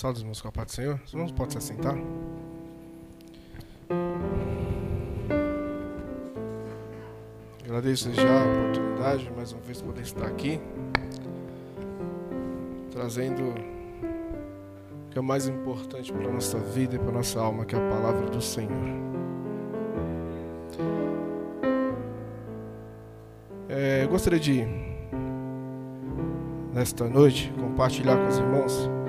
Salve os irmãos com a paz do Senhor. Os irmãos podem se assentar. Agradeço já a oportunidade, mais uma vez, poder estar aqui, trazendo o que é mais importante para a nossa vida e para a nossa alma, que é a palavra do Senhor. É, eu gostaria de, nesta noite, compartilhar com os irmãos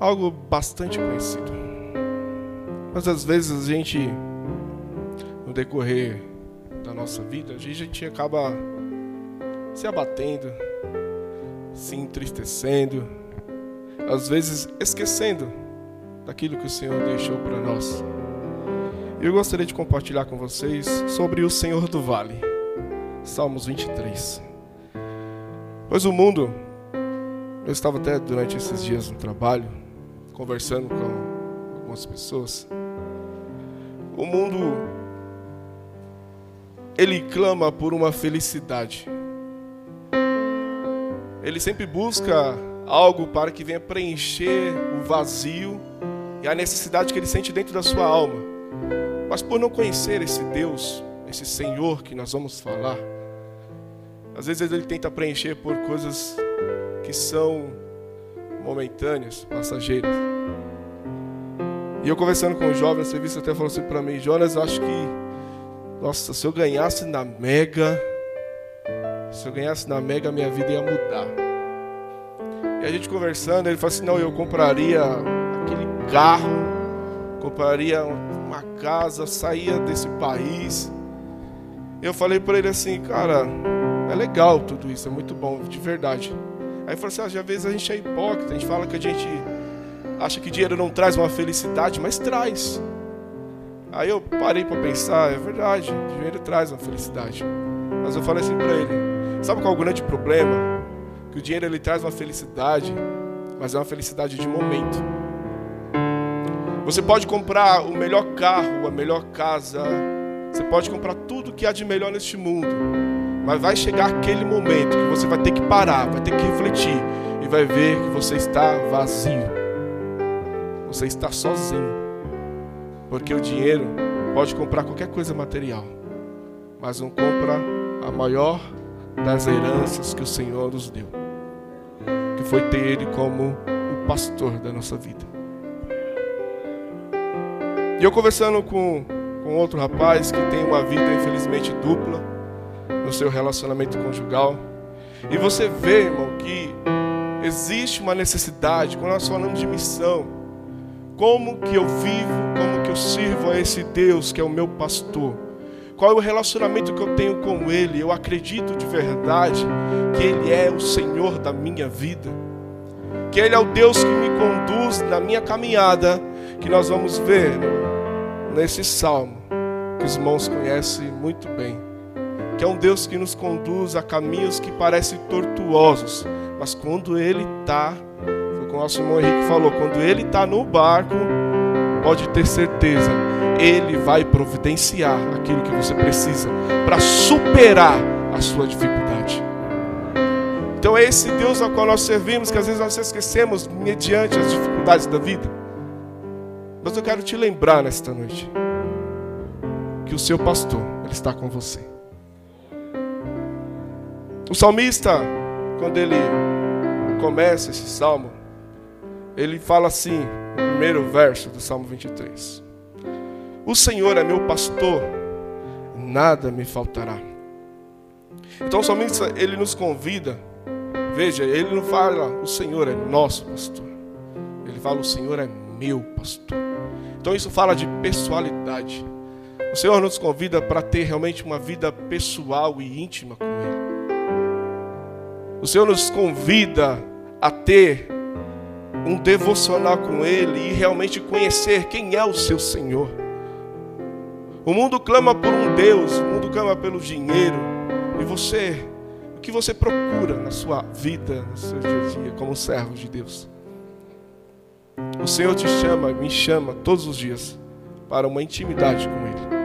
algo bastante conhecido. Mas às vezes a gente, no decorrer da nossa vida, a gente acaba se abatendo, se entristecendo, às vezes esquecendo daquilo que o Senhor deixou para nós. Eu gostaria de compartilhar com vocês sobre o Senhor do Vale, Salmos 23. Pois o mundo, eu estava até durante esses dias no trabalho, conversando com algumas pessoas. O mundo ele clama por uma felicidade. Ele sempre busca algo para que venha preencher o vazio e a necessidade que ele sente dentro da sua alma. Mas por não conhecer esse Deus, esse Senhor que nós vamos falar, às vezes ele tenta preencher por coisas que são momentâneas, passageiras. E eu conversando com o jovem no serviço, até falou assim para mim, Jonas, acho que, nossa, se eu ganhasse na Mega, se eu ganhasse na Mega, minha vida ia mudar. E a gente conversando, ele falou assim, não, eu compraria aquele carro, compraria uma casa, saía desse país. Eu falei para ele assim, cara, é legal tudo isso, é muito bom, de verdade. Aí ele falou assim, ah, às vezes a gente é hipócrita, a gente fala que a gente acha que dinheiro não traz uma felicidade, mas traz. Aí eu parei para pensar, é verdade, dinheiro traz uma felicidade. Mas eu falei assim para ele: sabe qual é o grande problema? Que o dinheiro ele traz uma felicidade, mas é uma felicidade de momento. Você pode comprar o melhor carro, a melhor casa, você pode comprar tudo que há de melhor neste mundo, mas vai chegar aquele momento que você vai ter que parar, vai ter que refletir e vai ver que você está vazio. Você está sozinho. Porque o dinheiro pode comprar qualquer coisa material, mas não compra a maior das heranças que o Senhor nos deu, que foi ter Ele como o pastor da nossa vida. E eu conversando com, com outro rapaz que tem uma vida infelizmente dupla no seu relacionamento conjugal, e você vê, irmão, que existe uma necessidade, quando nós falamos de missão, como que eu vivo, como que eu sirvo a esse Deus que é o meu pastor? Qual é o relacionamento que eu tenho com Ele? Eu acredito de verdade que Ele é o Senhor da minha vida, que Ele é o Deus que me conduz na minha caminhada, que nós vamos ver nesse salmo, que os irmãos conhecem muito bem, que é um Deus que nos conduz a caminhos que parecem tortuosos, mas quando Ele está o nosso irmão Henrique falou, quando ele está no barco, pode ter certeza, ele vai providenciar aquilo que você precisa para superar a sua dificuldade. Então é esse Deus ao qual nós servimos, que às vezes nós esquecemos mediante as dificuldades da vida. Mas eu quero te lembrar nesta noite que o seu pastor, ele está com você. O salmista, quando ele começa esse salmo, ele fala assim, no primeiro verso do Salmo 23: O Senhor é meu pastor, nada me faltará. Então, somente ele nos convida, veja, ele não fala, o Senhor é nosso pastor, ele fala, o Senhor é meu pastor. Então, isso fala de pessoalidade. O Senhor nos convida para ter realmente uma vida pessoal e íntima com Ele. O Senhor nos convida a ter um devocional com Ele e realmente conhecer quem é o seu Senhor. O mundo clama por um Deus, o mundo clama pelo dinheiro. E você, o que você procura na sua vida, no seu dia a dia, como servo de Deus? O Senhor te chama, me chama todos os dias para uma intimidade com Ele.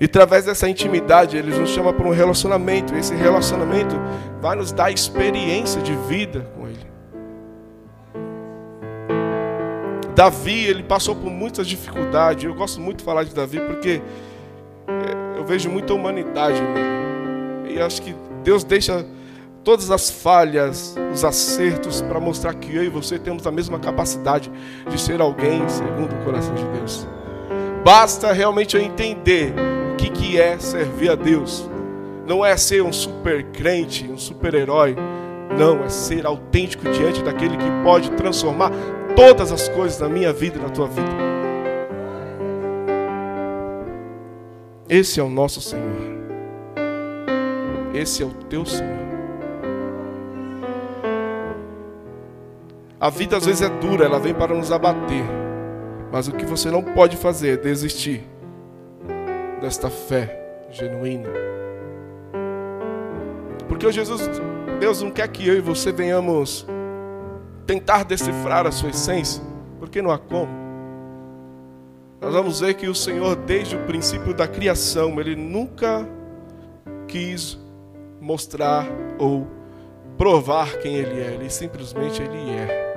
E através dessa intimidade, Ele nos chama para um relacionamento. E esse relacionamento vai nos dar experiência de vida com Ele. Davi, ele passou por muitas dificuldades. Eu gosto muito de falar de Davi porque é, eu vejo muita humanidade nele. E acho que Deus deixa todas as falhas, os acertos, para mostrar que eu e você temos a mesma capacidade de ser alguém segundo o coração de Deus. Basta realmente eu entender o que, que é servir a Deus. Não é ser um super crente, um super herói. Não, é ser autêntico diante daquele que pode transformar todas as coisas na minha vida e na tua vida. Esse é o nosso Senhor. Esse é o teu Senhor. A vida às vezes é dura, ela vem para nos abater. Mas o que você não pode fazer é desistir desta fé genuína. Porque Jesus, Deus não quer que eu e você venhamos tentar decifrar a sua essência, porque não há como. Nós vamos ver que o Senhor, desde o princípio da criação, Ele nunca quis mostrar ou provar quem Ele é, Ele simplesmente Ele é.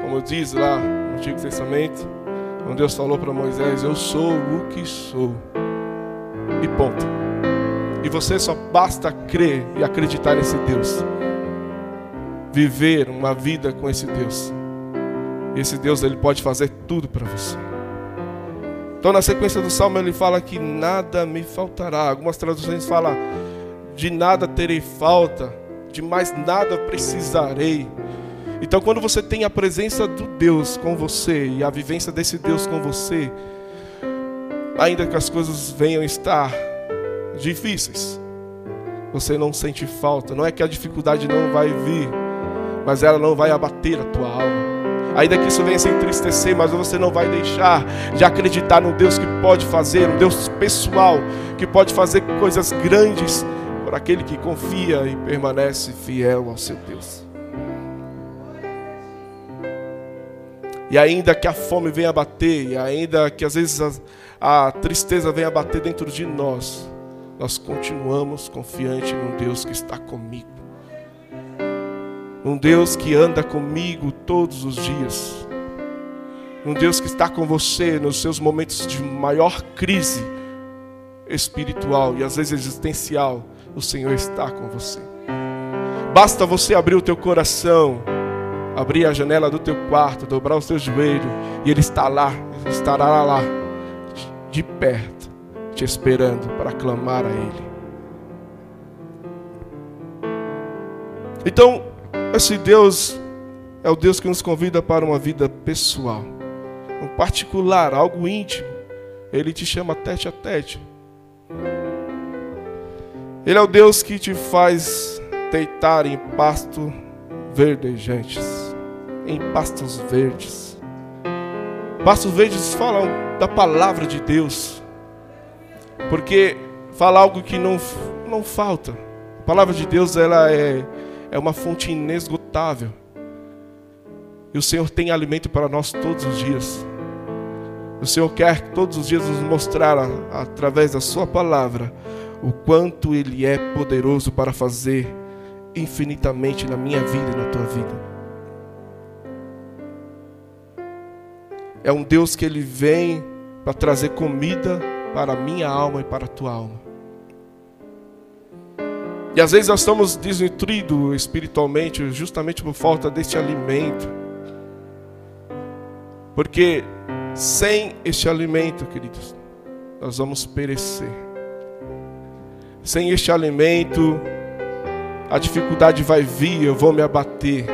Como diz lá no Antigo Testamento, quando Deus falou para Moisés: Eu sou o que sou. E ponto. E você só basta crer e acreditar nesse Deus. Viver uma vida com esse Deus. Esse Deus ele pode fazer tudo para você. Então na sequência do salmo ele fala que nada me faltará. Algumas traduções falam de nada terei falta, de mais nada precisarei. Então, quando você tem a presença do Deus com você e a vivência desse Deus com você, ainda que as coisas venham estar difíceis, você não sente falta. Não é que a dificuldade não vai vir, mas ela não vai abater a tua alma. Ainda que isso venha se entristecer, mas você não vai deixar de acreditar no Deus que pode fazer, um Deus pessoal, que pode fazer coisas grandes por aquele que confia e permanece fiel ao seu Deus. E ainda que a fome venha bater, e ainda que às vezes a, a tristeza venha bater dentro de nós, nós continuamos confiantes num Deus que está comigo. Um Deus que anda comigo todos os dias. Um Deus que está com você nos seus momentos de maior crise espiritual e às vezes existencial. O Senhor está com você. Basta você abrir o teu coração abrir a janela do teu quarto, dobrar os teus joelhos, e Ele está lá, estará lá, de perto, te esperando para clamar a Ele. Então, esse Deus é o Deus que nos convida para uma vida pessoal, um particular, algo íntimo. Ele te chama tete a tete. Ele é o Deus que te faz deitar em pasto verdejantes em pastos verdes. Pastos verdes falam da palavra de Deus, porque fala algo que não, não falta. A palavra de Deus ela é, é uma fonte inesgotável. E o Senhor tem alimento para nós todos os dias. O Senhor quer todos os dias nos mostrar, através da Sua palavra, o quanto Ele é poderoso para fazer infinitamente na minha vida e na tua vida. É um Deus que ele vem para trazer comida para a minha alma e para a tua alma. E às vezes nós estamos desnutridos espiritualmente justamente por falta deste alimento. Porque sem este alimento, queridos, nós vamos perecer. Sem este alimento, a dificuldade vai vir, eu vou me abater.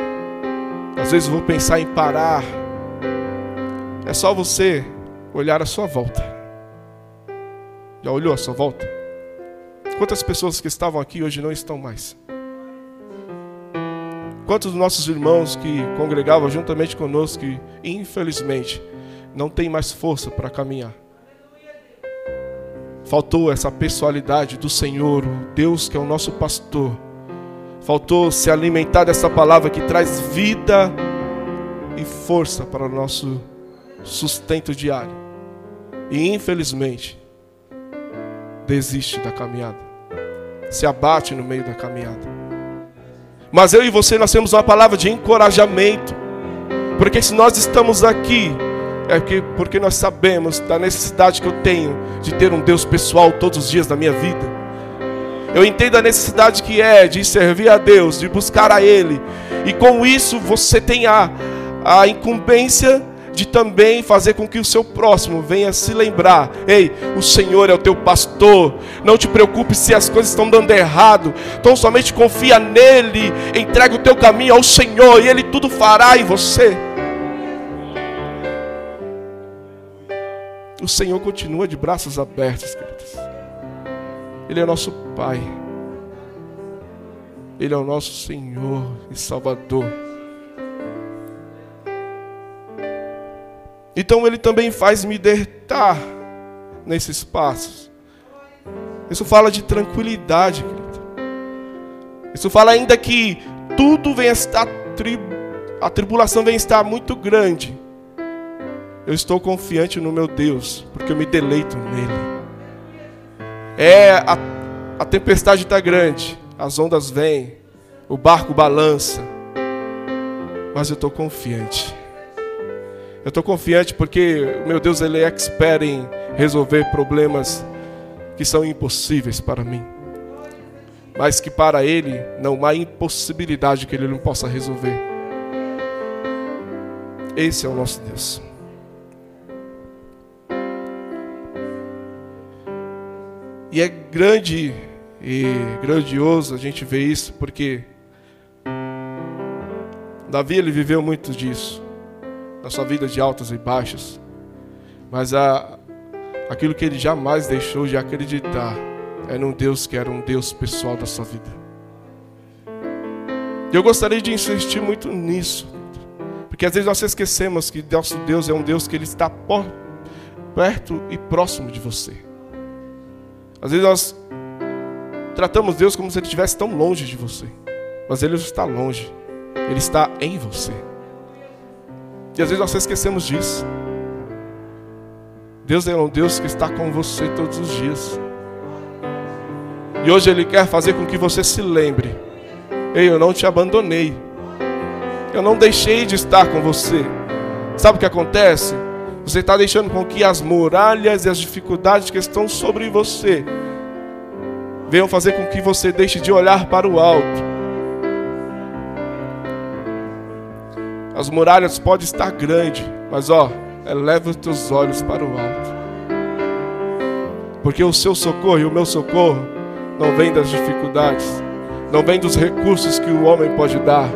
Às vezes vou pensar em parar é só você olhar a sua volta. Já olhou a sua volta? Quantas pessoas que estavam aqui hoje não estão mais? Quantos dos nossos irmãos que congregavam juntamente conosco, que infelizmente não tem mais força para caminhar? Faltou essa pessoalidade do Senhor, o Deus que é o nosso pastor. Faltou se alimentar dessa palavra que traz vida e força para o nosso sustento diário. E infelizmente, desiste da caminhada. Se abate no meio da caminhada. Mas eu e você nós temos uma palavra de encorajamento. Porque se nós estamos aqui, é porque, nós sabemos da necessidade que eu tenho de ter um Deus pessoal todos os dias da minha vida. Eu entendo a necessidade que é de servir a Deus, de buscar a Ele. E com isso você tem a, a incumbência de também fazer com que o seu próximo venha se lembrar: ei, o Senhor é o teu pastor. Não te preocupe se as coisas estão dando errado. Então somente confia nele, entrega o teu caminho ao Senhor e ele tudo fará em você. O Senhor continua de braços abertos, queridos. Ele é nosso Pai. Ele é o nosso Senhor e Salvador. Então Ele também faz me deitar nesses passos. Isso fala de tranquilidade, querido. Isso fala ainda que tudo vem estar, a tribulação vem estar muito grande. Eu estou confiante no meu Deus, porque eu me deleito nele. É, a, a tempestade está grande, as ondas vêm, o barco balança, mas eu estou confiante. Eu estou confiante porque meu Deus ele é expert em resolver problemas que são impossíveis para mim. Mas que para ele não há impossibilidade que ele não possa resolver. Esse é o nosso Deus. E é grande e grandioso a gente ver isso, porque Davi ele viveu muito disso na sua vida de altas e baixas, mas a, aquilo que ele jamais deixou de acreditar é num Deus que era um Deus pessoal da sua vida. Eu gostaria de insistir muito nisso, porque às vezes nós esquecemos que nosso Deus é um Deus que ele está por, perto e próximo de você. Às vezes nós tratamos Deus como se ele estivesse tão longe de você, mas ele não está longe, ele está em você. E às vezes nós esquecemos disso. Deus é um Deus que está com você todos os dias. E hoje Ele quer fazer com que você se lembre: Ei, eu não te abandonei. Eu não deixei de estar com você. Sabe o que acontece? Você está deixando com que as muralhas e as dificuldades que estão sobre você venham fazer com que você deixe de olhar para o alto As muralhas podem estar grandes, mas ó, eleva os teus olhos para o alto. Porque o seu socorro e o meu socorro não vem das dificuldades, não vem dos recursos que o homem pode dar,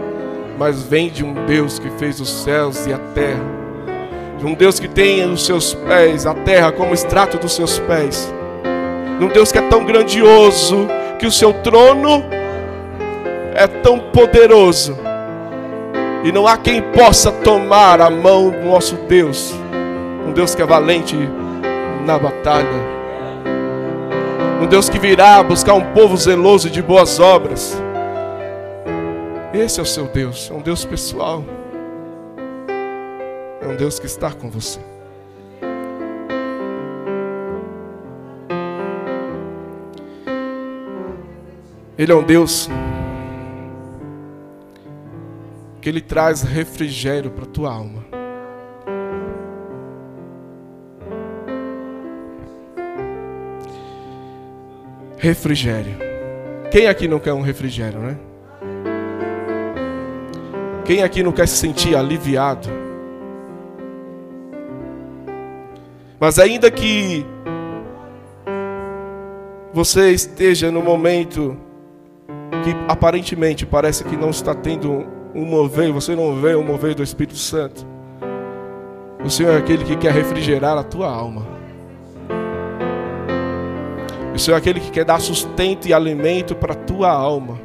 mas vem de um Deus que fez os céus e a terra. De um Deus que tem os seus pés, a terra como extrato dos seus pés. De um Deus que é tão grandioso que o seu trono é tão poderoso e não há quem possa tomar a mão do nosso Deus, um Deus que é valente na batalha, um Deus que virá buscar um povo zeloso de boas obras. Esse é o seu Deus, é um Deus pessoal, é um Deus que está com você. Ele é um Deus Ele traz refrigério para tua alma. Refrigério. Quem aqui não quer um refrigério, né? Quem aqui não quer se sentir aliviado? Mas ainda que você esteja no momento que aparentemente parece que não está tendo um mover, você não vê o mover do Espírito Santo. O Senhor é aquele que quer refrigerar a tua alma. O Senhor é aquele que quer dar sustento e alimento para a tua alma.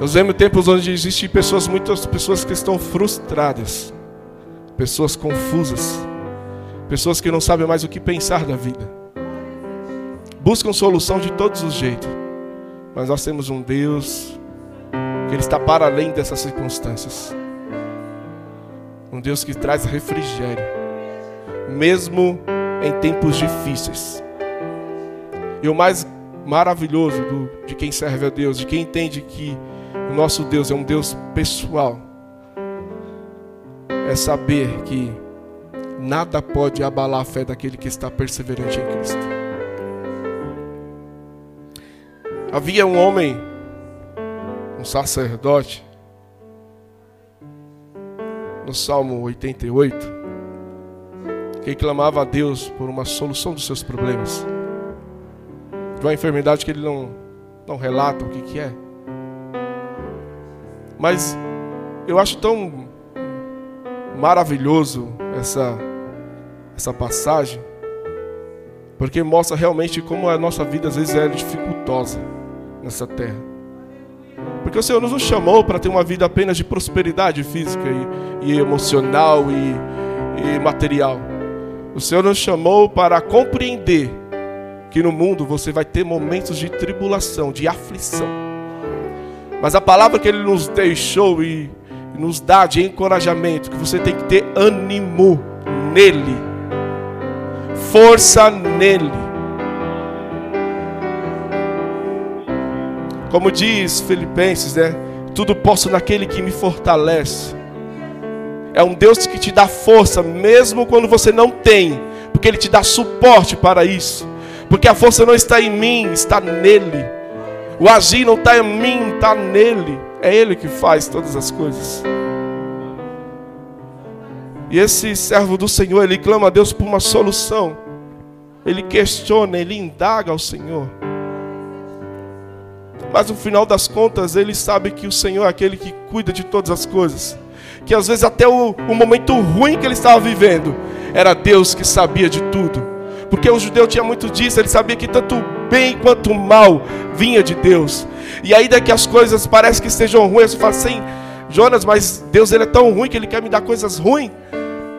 Nós vemos tempos onde existem pessoas, muitas pessoas que estão frustradas, pessoas confusas, pessoas que não sabem mais o que pensar da vida buscam solução de todos os jeitos. Mas nós temos um Deus que Ele está para além dessas circunstâncias. Um Deus que traz refrigério, mesmo em tempos difíceis. E o mais maravilhoso do, de quem serve a Deus, de quem entende que o nosso Deus é um Deus pessoal, é saber que nada pode abalar a fé daquele que está perseverante em Cristo. Havia um homem, um sacerdote, no Salmo 88, que clamava a Deus por uma solução dos seus problemas. De uma enfermidade que ele não, não relata o que, que é. Mas eu acho tão maravilhoso essa, essa passagem, porque mostra realmente como a nossa vida às vezes é dificultosa nessa terra. Porque o Senhor nos chamou para ter uma vida apenas de prosperidade física e, e emocional e, e material. O Senhor nos chamou para compreender que no mundo você vai ter momentos de tribulação, de aflição. Mas a palavra que Ele nos deixou e nos dá de encorajamento, que você tem que ter ânimo nele, força nele. Como diz Filipenses, né? Tudo posso naquele que me fortalece. É um Deus que te dá força, mesmo quando você não tem, porque Ele te dá suporte para isso. Porque a força não está em mim, está nele. O agir não está em mim, está nele. É Ele que faz todas as coisas. E esse servo do Senhor, ele clama a Deus por uma solução. Ele questiona, ele indaga ao Senhor. Mas no final das contas, ele sabe que o Senhor é aquele que cuida de todas as coisas. Que às vezes até o, o momento ruim que ele estava vivendo, era Deus que sabia de tudo. Porque o judeu tinha muito disso, ele sabia que tanto bem quanto mal vinha de Deus. E ainda que as coisas parecem que estejam ruins, você fala assim, Jonas, mas Deus ele é tão ruim que ele quer me dar coisas ruins.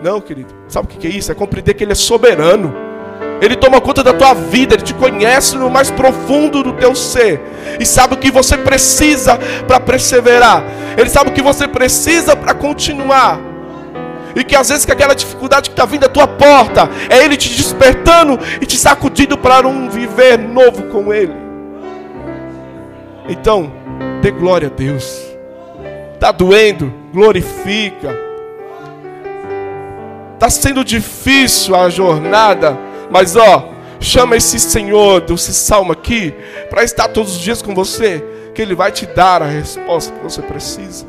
Não, querido. Sabe o que é isso? É compreender que ele é soberano. Ele toma conta da tua vida, Ele te conhece no mais profundo do teu ser. E sabe o que você precisa para perseverar. Ele sabe o que você precisa para continuar. E que às vezes que aquela dificuldade que está vindo à tua porta é Ele te despertando e te sacudindo para um viver novo com Ele. Então, dê glória a Deus. Está doendo? Glorifica. Está sendo difícil a jornada mas ó, chama esse Senhor desse salmo aqui para estar todos os dias com você, que Ele vai te dar a resposta que você precisa.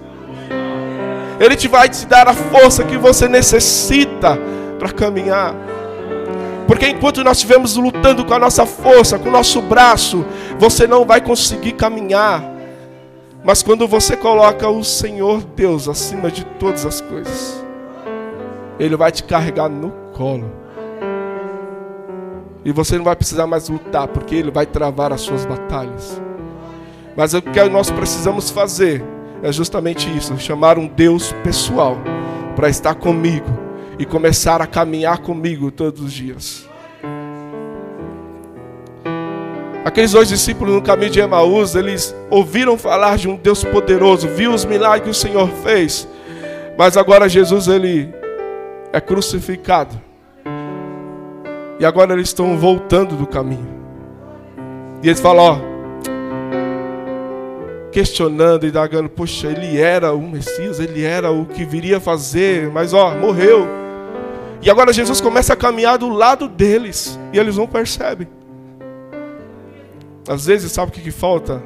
Ele te vai te dar a força que você necessita para caminhar. Porque enquanto nós estivermos lutando com a nossa força, com o nosso braço, você não vai conseguir caminhar. Mas quando você coloca o Senhor Deus acima de todas as coisas, Ele vai te carregar no colo. E você não vai precisar mais lutar, porque Ele vai travar as suas batalhas. Mas o que nós precisamos fazer é justamente isso: chamar um Deus pessoal para estar comigo e começar a caminhar comigo todos os dias. Aqueles dois discípulos no caminho de Emaús, eles ouviram falar de um Deus poderoso, viu os milagres que o Senhor fez, mas agora Jesus ele é crucificado. E agora eles estão voltando do caminho. E eles falam, ó, questionando e indagando, poxa, ele era o Messias, ele era o que viria fazer, mas ó, morreu. E agora Jesus começa a caminhar do lado deles, e eles não percebem. Às vezes, sabe o que, que falta?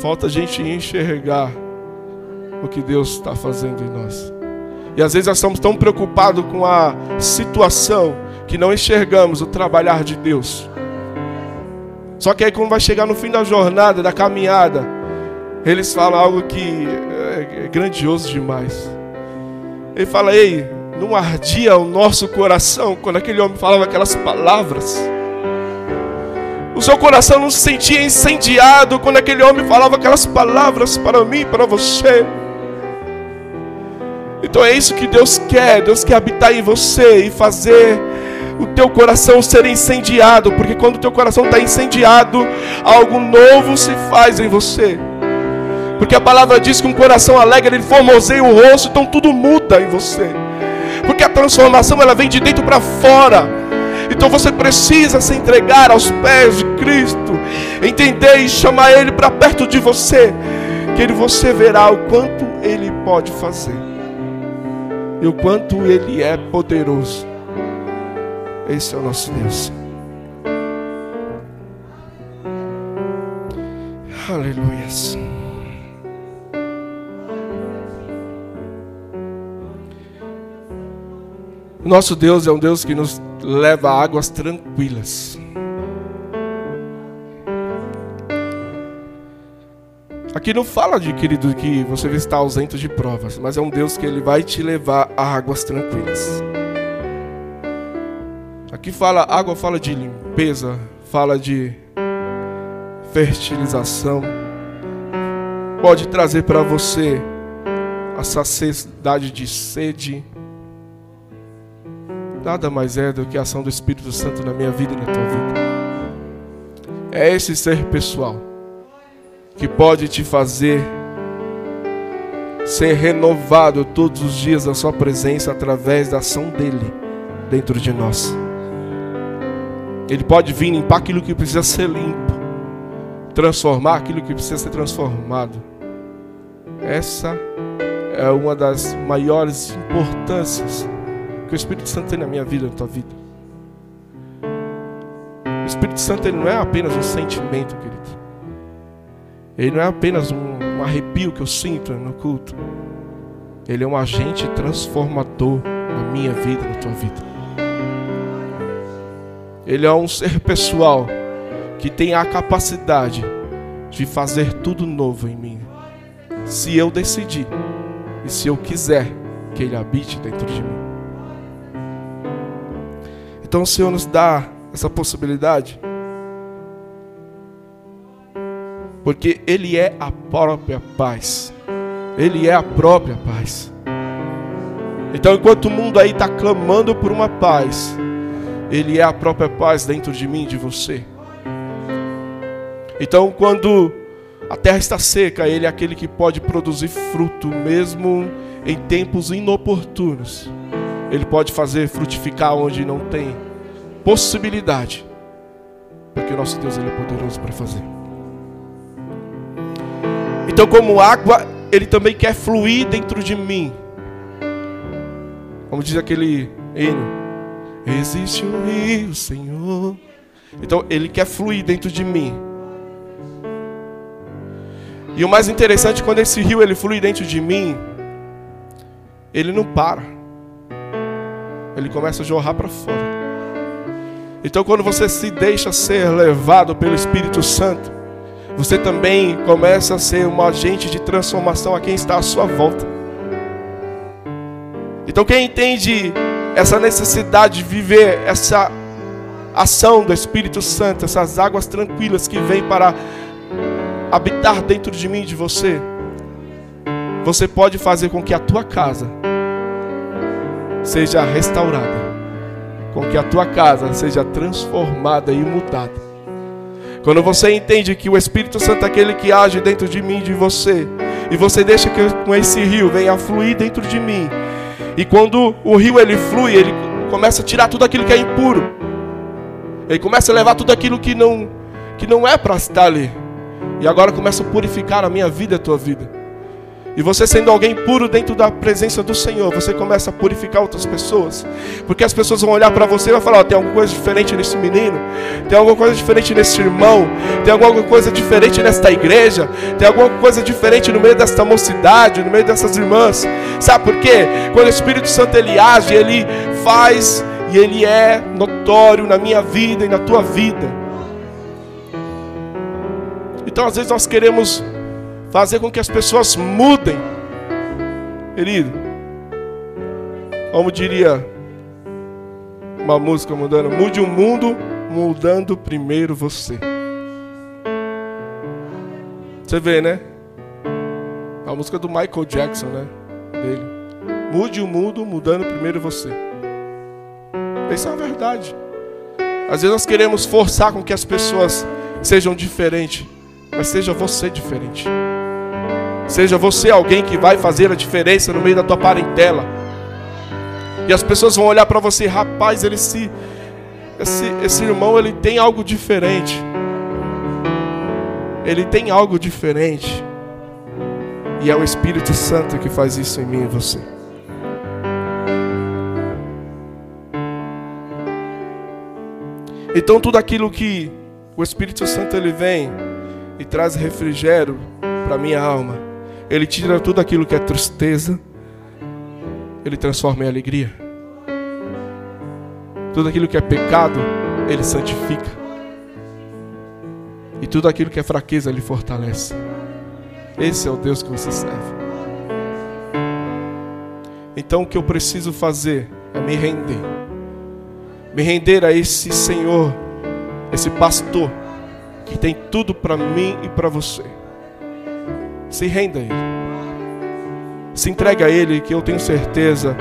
Falta a gente enxergar o que Deus está fazendo em nós. E às vezes nós estamos tão preocupados com a situação que não enxergamos o trabalhar de Deus. Só que aí quando vai chegar no fim da jornada, da caminhada, eles falam algo que é grandioso demais. Ele fala: "Ei, não ardia o nosso coração quando aquele homem falava aquelas palavras?" O seu coração não se sentia incendiado quando aquele homem falava aquelas palavras para mim, para você. Então é isso que Deus quer. Deus quer habitar em você e fazer o teu coração ser incendiado, porque quando o teu coração está incendiado, algo novo se faz em você. Porque a palavra diz que um coração alegre ele formoseia o rosto, então tudo muda em você. Porque a transformação ela vem de dentro para fora. Então você precisa se entregar aos pés de Cristo, entender e chamar Ele para perto de você, que ele, você verá o quanto Ele pode fazer e o quanto Ele é poderoso. Esse é o nosso Deus. Aleluias. Nosso Deus é um Deus que nos leva a águas tranquilas. Aqui não fala de querido que você estar ausente de provas, mas é um Deus que ele vai te levar a águas tranquilas. Aqui fala, água fala de limpeza, fala de fertilização. Pode trazer para você a saciedade de sede nada mais é do que a ação do Espírito Santo na minha vida e na tua vida. É esse ser pessoal que pode te fazer ser renovado todos os dias na sua presença através da ação dele dentro de nós. Ele pode vir limpar aquilo que precisa ser limpo, transformar aquilo que precisa ser transformado. Essa é uma das maiores importâncias que o Espírito Santo tem na minha vida, na tua vida. O Espírito Santo ele não é apenas um sentimento, querido. Ele não é apenas um, um arrepio que eu sinto no culto. Ele é um agente transformador na minha vida, na tua vida. Ele é um ser pessoal que tem a capacidade de fazer tudo novo em mim. Se eu decidir e se eu quiser que Ele habite dentro de mim. Então o Senhor nos dá essa possibilidade. Porque Ele é a própria paz. Ele é a própria paz. Então, enquanto o mundo aí está clamando por uma paz, Ele é a própria paz dentro de mim, de você. Então, quando a terra está seca, Ele é aquele que pode produzir fruto, mesmo em tempos inoportunos. Ele pode fazer frutificar onde não tem possibilidade. Porque o nosso Deus ele é poderoso para fazer. Então, como água, ele também quer fluir dentro de mim. Como diz aquele hino: Existe um rio, Senhor. Então, ele quer fluir dentro de mim. E o mais interessante, quando esse rio ele flui dentro de mim, ele não para ele começa a jorrar para fora. Então, quando você se deixa ser levado pelo Espírito Santo, você também começa a ser um agente de transformação a quem está à sua volta. Então, quem entende essa necessidade de viver essa ação do Espírito Santo, essas águas tranquilas que vêm para habitar dentro de mim de você, você pode fazer com que a tua casa seja restaurada, com que a tua casa seja transformada e mudada. Quando você entende que o Espírito Santo é aquele que age dentro de mim de você, e você deixa que com esse rio venha fluir dentro de mim, e quando o rio ele flui, ele começa a tirar tudo aquilo que é impuro. Ele começa a levar tudo aquilo que não que não é para estar ali. E agora começa a purificar a minha vida, a tua vida. E você sendo alguém puro dentro da presença do Senhor, você começa a purificar outras pessoas. Porque as pessoas vão olhar para você e vão falar: oh, tem alguma coisa diferente nesse menino, tem alguma coisa diferente nesse irmão, tem alguma coisa diferente nesta igreja, tem alguma coisa diferente no meio desta mocidade, no meio dessas irmãs. Sabe por quê? Quando o Espírito Santo ele age, ele faz e ele é notório na minha vida e na tua vida. Então às vezes nós queremos fazer com que as pessoas mudem. Querido, como diria uma música mudando, mude o mundo mudando primeiro você. Você vê, né? A música do Michael Jackson, né? Dele. Mude o mundo mudando primeiro você. Isso é a verdade. Às vezes nós queremos forçar com que as pessoas sejam diferentes, mas seja você diferente. Seja você alguém que vai fazer a diferença no meio da tua parentela. E as pessoas vão olhar para você, rapaz, ele se esse, esse irmão ele tem algo diferente. Ele tem algo diferente. E é o Espírito Santo que faz isso em mim e você. Então tudo aquilo que o Espírito Santo ele vem e traz refrigério para minha alma. Ele tira tudo aquilo que é tristeza, ele transforma em alegria. Tudo aquilo que é pecado, ele santifica. E tudo aquilo que é fraqueza, ele fortalece. Esse é o Deus que você serve. Então o que eu preciso fazer é me render. Me render a esse Senhor, esse pastor que tem tudo para mim e para você. Se renda a Ele. Se entregue a Ele, que eu tenho certeza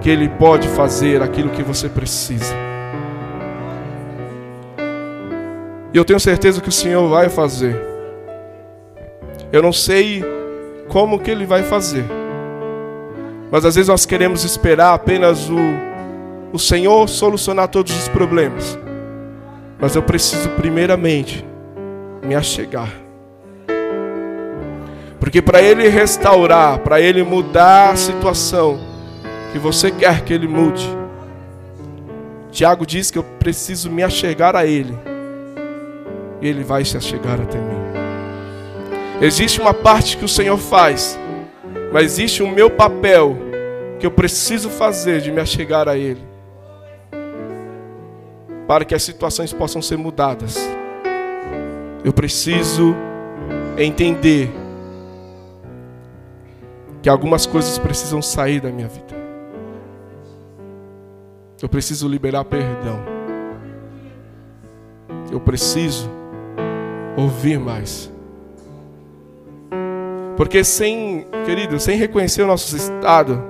que Ele pode fazer aquilo que você precisa. E eu tenho certeza que o Senhor vai fazer. Eu não sei como que Ele vai fazer. Mas às vezes nós queremos esperar apenas o, o Senhor solucionar todos os problemas. Mas eu preciso primeiramente me achegar. Porque para ele restaurar, para ele mudar a situação que você quer que ele mude, Tiago diz que eu preciso me achegar a ele. E ele vai se achegar até mim. Existe uma parte que o Senhor faz, mas existe o meu papel que eu preciso fazer de me achegar a ele para que as situações possam ser mudadas. Eu preciso entender que algumas coisas precisam sair da minha vida. Eu preciso liberar perdão. Eu preciso ouvir mais. Porque sem, querido, sem reconhecer o nosso estado,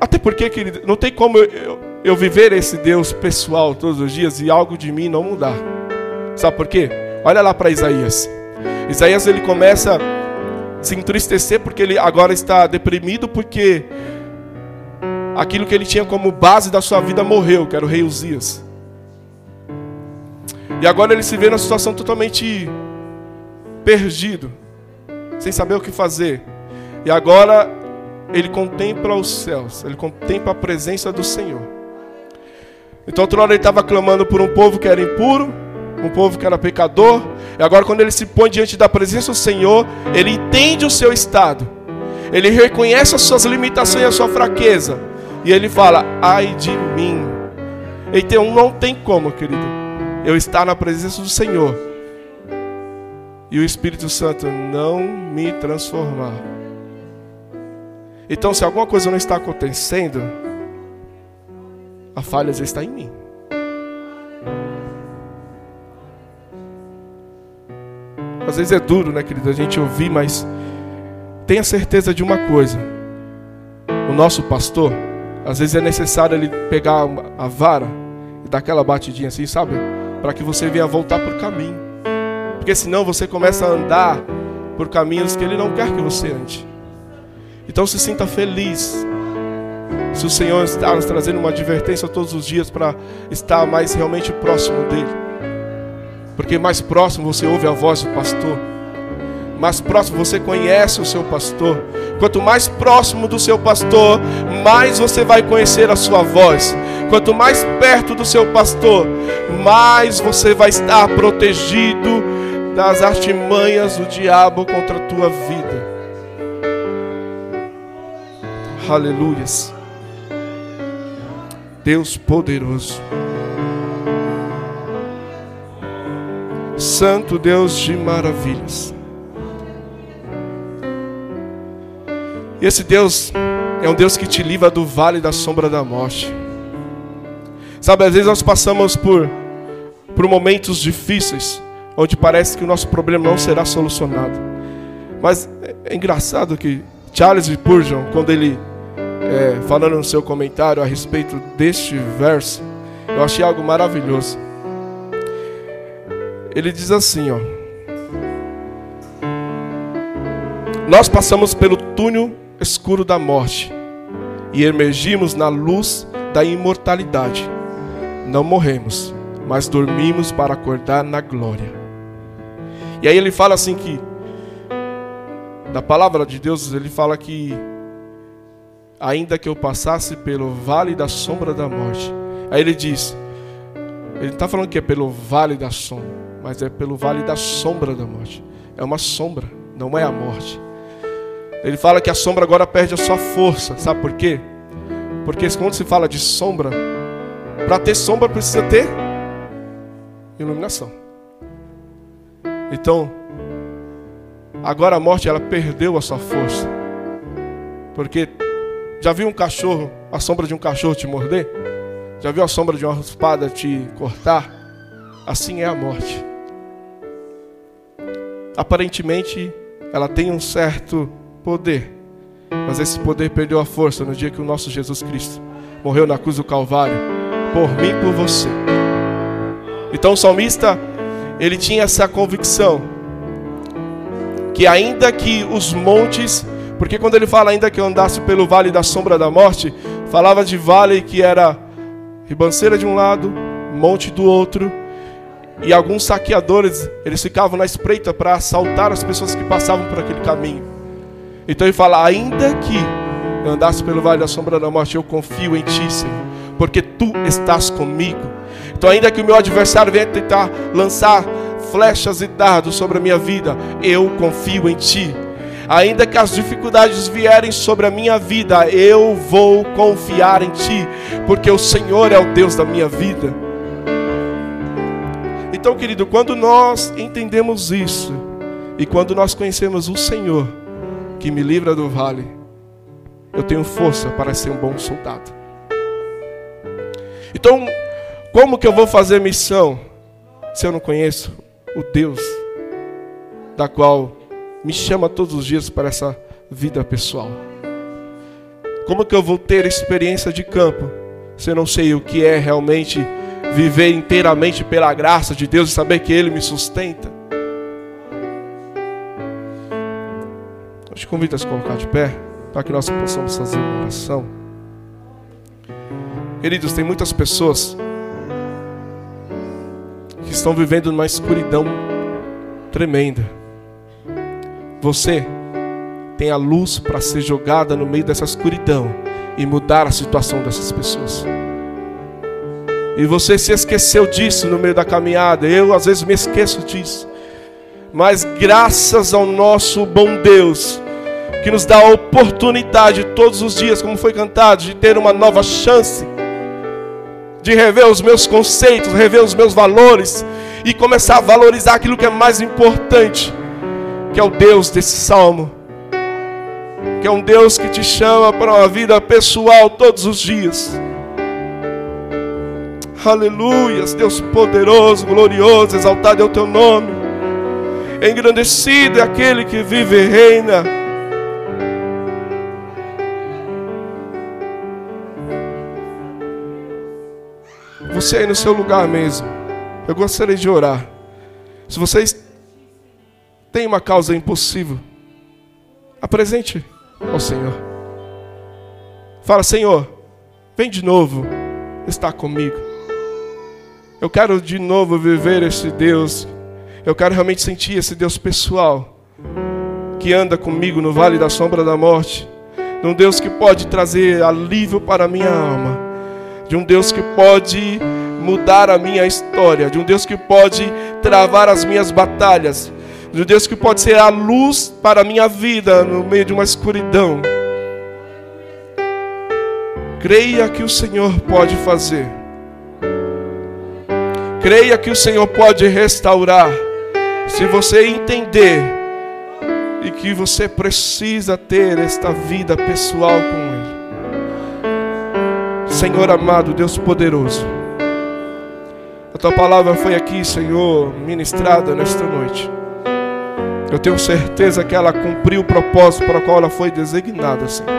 até porque, querido, não tem como eu, eu viver esse Deus pessoal todos os dias e algo de mim não mudar. Sabe por quê? Olha lá para Isaías. Isaías ele começa se entristecer porque ele agora está deprimido porque aquilo que ele tinha como base da sua vida morreu, que era o rei Uzias. E agora ele se vê numa situação totalmente perdido, sem saber o que fazer. E agora ele contempla os céus, ele contempla a presença do Senhor. Então, outra hora ele estava clamando por um povo que era impuro, um povo que era pecador. E agora, quando ele se põe diante da presença do Senhor, ele entende o seu estado. Ele reconhece as suas limitações e a sua fraqueza. E ele fala: Ai de mim. Então, não tem como, querido, eu estar na presença do Senhor e o Espírito Santo não me transformar. Então, se alguma coisa não está acontecendo, a falha já está em mim. Às vezes é duro, né, querido, a gente ouvir, mas tenha certeza de uma coisa. O nosso pastor, às vezes é necessário ele pegar a vara e dar aquela batidinha assim, sabe? Para que você venha voltar por caminho. Porque senão você começa a andar por caminhos que ele não quer que você ande. Então se sinta feliz se o Senhor está nos trazendo uma advertência todos os dias para estar mais realmente próximo dEle. Porque mais próximo você ouve a voz do pastor. Mais próximo você conhece o seu pastor. Quanto mais próximo do seu pastor, mais você vai conhecer a sua voz. Quanto mais perto do seu pastor, mais você vai estar protegido das artimanhas do diabo contra a tua vida. Aleluias. Deus poderoso. Santo Deus de maravilhas. E esse Deus é um Deus que te livra do vale da sombra da morte. Sabe, às vezes nós passamos por, por momentos difíceis, onde parece que o nosso problema não será solucionado. Mas é engraçado que Charles Spurgeon, quando ele é, falando no seu comentário a respeito deste verso, eu achei algo maravilhoso. Ele diz assim, ó: Nós passamos pelo túnel escuro da morte e emergimos na luz da imortalidade. Não morremos, mas dormimos para acordar na glória. E aí ele fala assim que da palavra de Deus, ele fala que ainda que eu passasse pelo vale da sombra da morte. Aí ele diz, ele está falando que é pelo vale da sombra, mas é pelo vale da sombra da morte. É uma sombra, não é a morte. Ele fala que a sombra agora perde a sua força, sabe por quê? Porque quando se fala de sombra, para ter sombra precisa ter iluminação. Então, agora a morte ela perdeu a sua força. Porque já viu um cachorro, a sombra de um cachorro te morder? Já viu a sombra de uma espada te cortar? Assim é a morte. Aparentemente, ela tem um certo poder, mas esse poder perdeu a força no dia que o nosso Jesus Cristo morreu na cruz do Calvário, por mim e por você. Então o salmista, ele tinha essa convicção, que ainda que os montes porque quando ele fala ainda que eu andasse pelo vale da sombra da morte, falava de vale que era ribanceira de um lado, monte do outro, e alguns saqueadores, eles ficavam na espreita para assaltar as pessoas que passavam por aquele caminho. Então ele fala: ainda que eu andasse pelo vale da sombra da morte, eu confio em ti, Senhor, porque tu estás comigo. Então, ainda que o meu adversário venha tentar lançar flechas e dardos sobre a minha vida, eu confio em ti Ainda que as dificuldades vierem sobre a minha vida, eu vou confiar em Ti, porque o Senhor é o Deus da minha vida. Então, querido, quando nós entendemos isso, e quando nós conhecemos o Senhor, que me livra do vale, eu tenho força para ser um bom soldado. Então, como que eu vou fazer missão se eu não conheço o Deus da qual me chama todos os dias para essa vida pessoal. Como que eu vou ter experiência de campo se eu não sei o que é realmente viver inteiramente pela graça de Deus e saber que Ele me sustenta? Eu te convido a se colocar de pé para que nós possamos fazer uma oração. Queridos, tem muitas pessoas que estão vivendo numa escuridão tremenda. Você tem a luz para ser jogada no meio dessa escuridão e mudar a situação dessas pessoas. E você se esqueceu disso no meio da caminhada. Eu às vezes me esqueço disso. Mas graças ao nosso bom Deus, que nos dá a oportunidade todos os dias, como foi cantado, de ter uma nova chance, de rever os meus conceitos, rever os meus valores e começar a valorizar aquilo que é mais importante que é o Deus desse salmo, que é um Deus que te chama para uma vida pessoal todos os dias. Aleluias, Deus poderoso, glorioso, exaltado é o teu nome. Engrandecido é aquele que vive e reina. Você aí no seu lugar mesmo, eu gostaria de orar. Se vocês tem uma causa impossível, apresente ao Senhor. Fala, Senhor, vem de novo, está comigo. Eu quero de novo viver esse Deus. Eu quero realmente sentir esse Deus pessoal que anda comigo no vale da sombra da morte. De um Deus que pode trazer alívio para a minha alma. De um Deus que pode mudar a minha história. De um Deus que pode travar as minhas batalhas de Deus que pode ser a luz para a minha vida no meio de uma escuridão. Creia que o Senhor pode fazer. Creia que o Senhor pode restaurar. Se você entender e que você precisa ter esta vida pessoal com Ele. Senhor amado, Deus poderoso. A tua palavra foi aqui, Senhor, ministrada nesta noite. Eu tenho certeza que ela cumpriu o propósito para o qual ela foi designada, Senhor.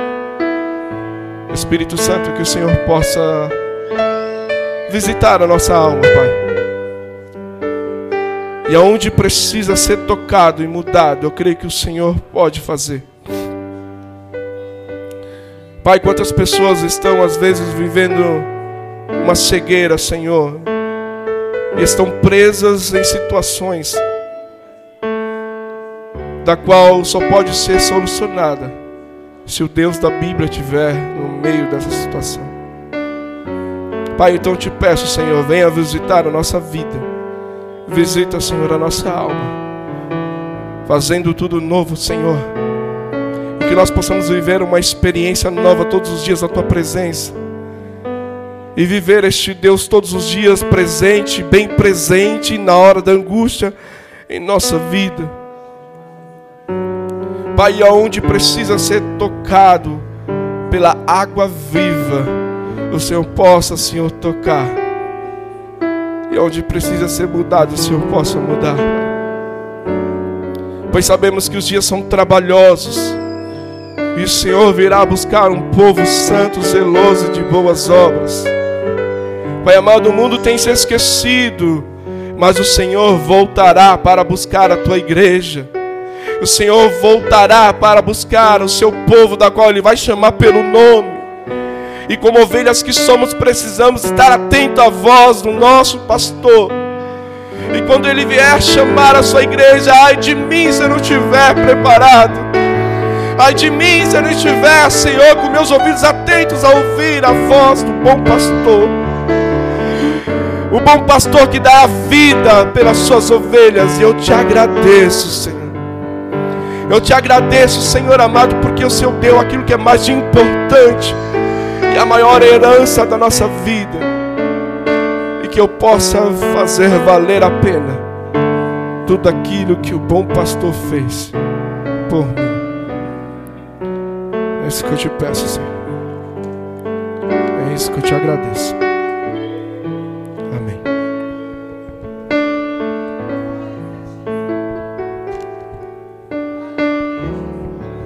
Espírito Santo, que o Senhor possa visitar a nossa alma, Pai. E aonde precisa ser tocado e mudado, eu creio que o Senhor pode fazer. Pai, quantas pessoas estão às vezes vivendo uma cegueira, Senhor, e estão presas em situações da qual só pode ser solucionada se o Deus da Bíblia estiver no meio dessa situação. Pai, então te peço, Senhor, venha visitar a nossa vida. Visita, Senhor, a nossa alma. Fazendo tudo novo, Senhor. Que nós possamos viver uma experiência nova todos os dias da tua presença. E viver este Deus todos os dias presente, bem presente na hora da angústia em nossa vida. Pai, aonde precisa ser tocado pela água viva, o Senhor possa, Senhor, tocar. E onde precisa ser mudado, o Senhor possa mudar. Pois sabemos que os dias são trabalhosos. E o Senhor virá buscar um povo santo, zeloso de boas obras. Pai amado, o mundo tem se esquecido, mas o Senhor voltará para buscar a tua igreja o Senhor voltará para buscar o seu povo, da qual Ele vai chamar pelo nome. E como ovelhas que somos, precisamos estar atentos à voz do nosso pastor. E quando Ele vier chamar a sua igreja, ai de mim se eu não estiver preparado. Ai de mim se eu não estiver, Senhor, com meus ouvidos atentos a ouvir a voz do bom pastor. O bom pastor que dá a vida pelas suas ovelhas. E eu te agradeço, Senhor. Eu te agradeço, Senhor amado, porque o Senhor deu aquilo que é mais importante e a maior herança da nossa vida. E que eu possa fazer valer a pena tudo aquilo que o bom pastor fez por mim. É isso que eu te peço, Senhor. É isso que eu te agradeço.